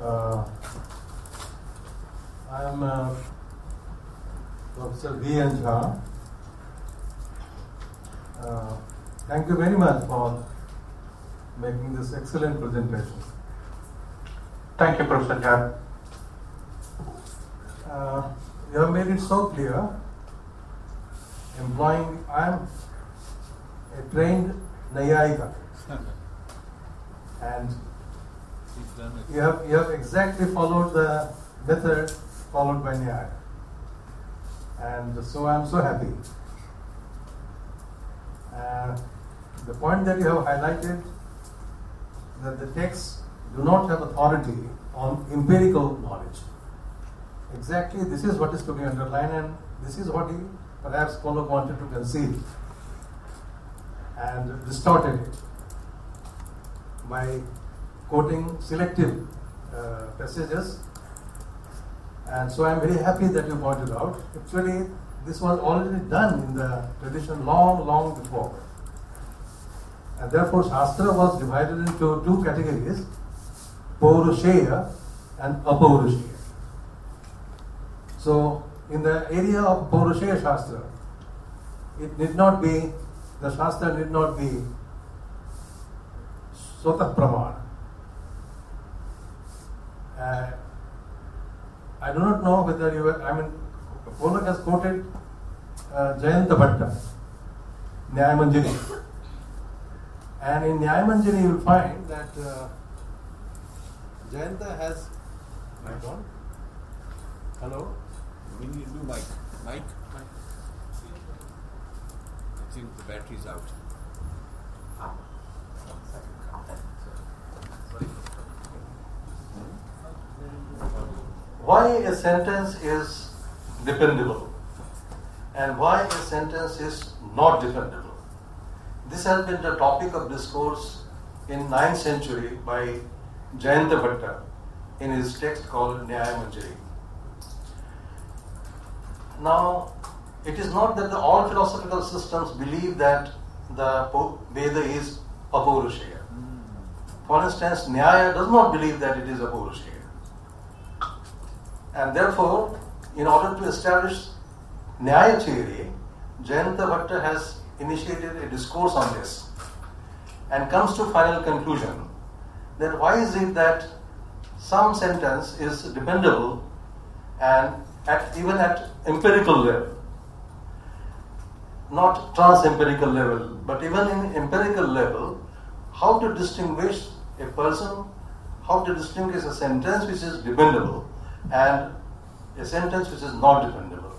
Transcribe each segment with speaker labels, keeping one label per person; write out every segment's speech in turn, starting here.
Speaker 1: Uh, I am uh, Professor V. N. Jha. Uh, thank you very much for making this excellent presentation.
Speaker 2: Thank you, Professor Jha.
Speaker 1: Uh, you have made it so clear. Employing, I am a trained Naiyayika, and You have, you have exactly followed the method followed by Nyaya. And so I am so happy. Uh, the point that you have highlighted that the texts do not have authority on empirical knowledge. Exactly this is what is to be underlined, and this is what he perhaps Pollock wanted to conceal and distorted it by quoting selective uh, passages. And so I'm very happy that you pointed out. Actually, this was already done in the tradition long, long before. And therefore, Shastra was divided into two categories Paurusheya and Apaurusheya. So, in the area of Paurusheya Shastra, it need not be, the Shastra need not be Svatah Pramana. Uh, I do not know whether you were, I mean, Pollock has quoted uh, Jayanta Bhatta, Nyayamanjari. And in Nyayamanjari you will find that uh, Jayanta has. Mic on? Hello?
Speaker 3: We need to do mic. Mic? I think the battery's out.
Speaker 1: Why a sentence is dependable and why a sentence is not dependable. This has been the topic of discourse in 9th century by Jayanta in his text called Nyayamanjari. Now, it is not that the, all philosophical systems believe that the Veda is Apaurusheya. Hmm. For instance, Nyaya does not believe that it is Apaurusheya. And therefore, in order to establish Nyaya theory, Jayanta Bhatta has initiated a discourse on this and comes to final conclusion that why is it that some sentence is dependable and at, even at empirical level, not trans-empirical level, but even in empirical level, how to distinguish a person, how to distinguish a sentence which is dependable and a sentence which is not dependable.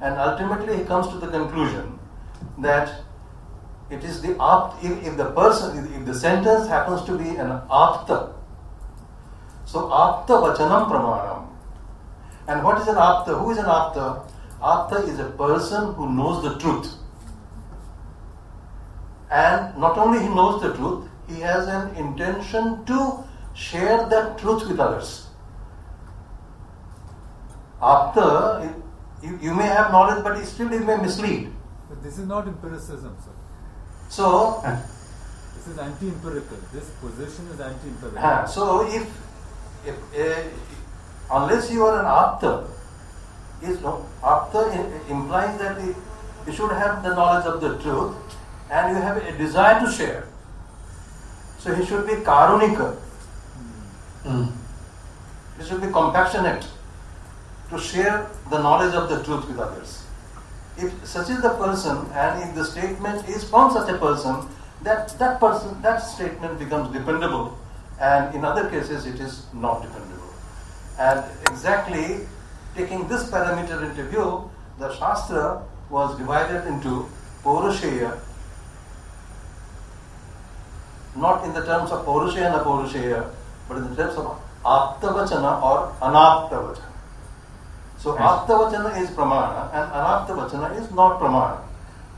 Speaker 1: And ultimately, he comes to the conclusion that it is the apt, if, if the person, if, if the sentence happens to be an apta, so apta vachanam pramanam. And what is an apta? Who is an apta? Apta is a person who knows the truth. And not only he knows the truth, he has an intention to share that truth with others. Apta, you, you may have knowledge, but it still it may mislead.
Speaker 4: But this is not empiricism, sir.
Speaker 1: So,
Speaker 4: This is anti-empirical. This position is anti-empirical.
Speaker 1: uh, so if, if uh, unless you are an apta, is no apta implies that you you should have the knowledge of the truth and you have a desire to share. So he should be karunika. He should be compassionate to share the knowledge of the truth with others. If such is the person and if the statement is from such a person, that, that person that statement becomes dependable and in other cases it is not dependable. And exactly taking this parameter into view, the Shastra was divided into Paurusheya, not in the terms of Paurusheya and Apaurusheya, but in the terms of Aptavachana or Anaptavachana. So. Aptavachana is Pramana and Anaptavachana is not Pramana.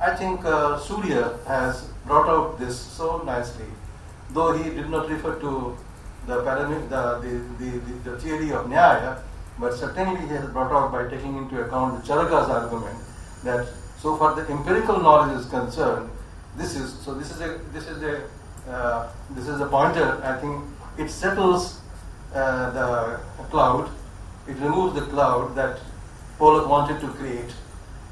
Speaker 1: I think uh, Surya has brought out this so nicely, though he did not refer to the, the, the, the, the, the theory of Nyaya, but certainly he has brought out by taking into account Charaka's argument that so far the empirical knowledge is concerned, this is so this is a this is a uh, this is a pointer. I think it settles uh, the cloud, it removes the cloud that Pollock wanted to create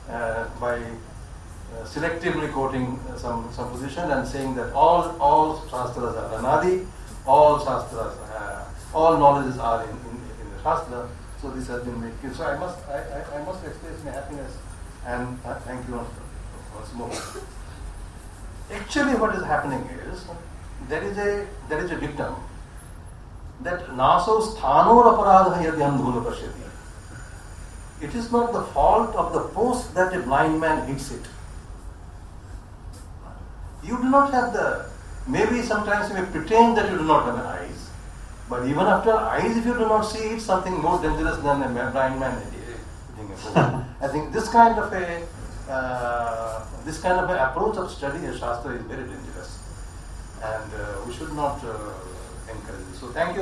Speaker 1: uh, by uh, selectively quoting uh, some, some position and saying that all, all shastras are anadi, all shastras, uh, all knowledges are in, in, in the shastra. So this has been made. So I must, I, I, I must express my happiness and uh, thank you once more. Actually, what is happening is there is a there is a dictum that naso sthanor aparadha yadi andhuna pashyati. It is not the fault of the post that a blind man hits it. You do not have the maybe sometimes you may pretend that you do not have eyes, but even after eyes, if you do not see, it's something more dangerous than a blind man hitting a. I think this kind of a uh, this kind of an approach of study of Shastra is very dangerous, and uh, we should not uh, encourage it. So, thank you.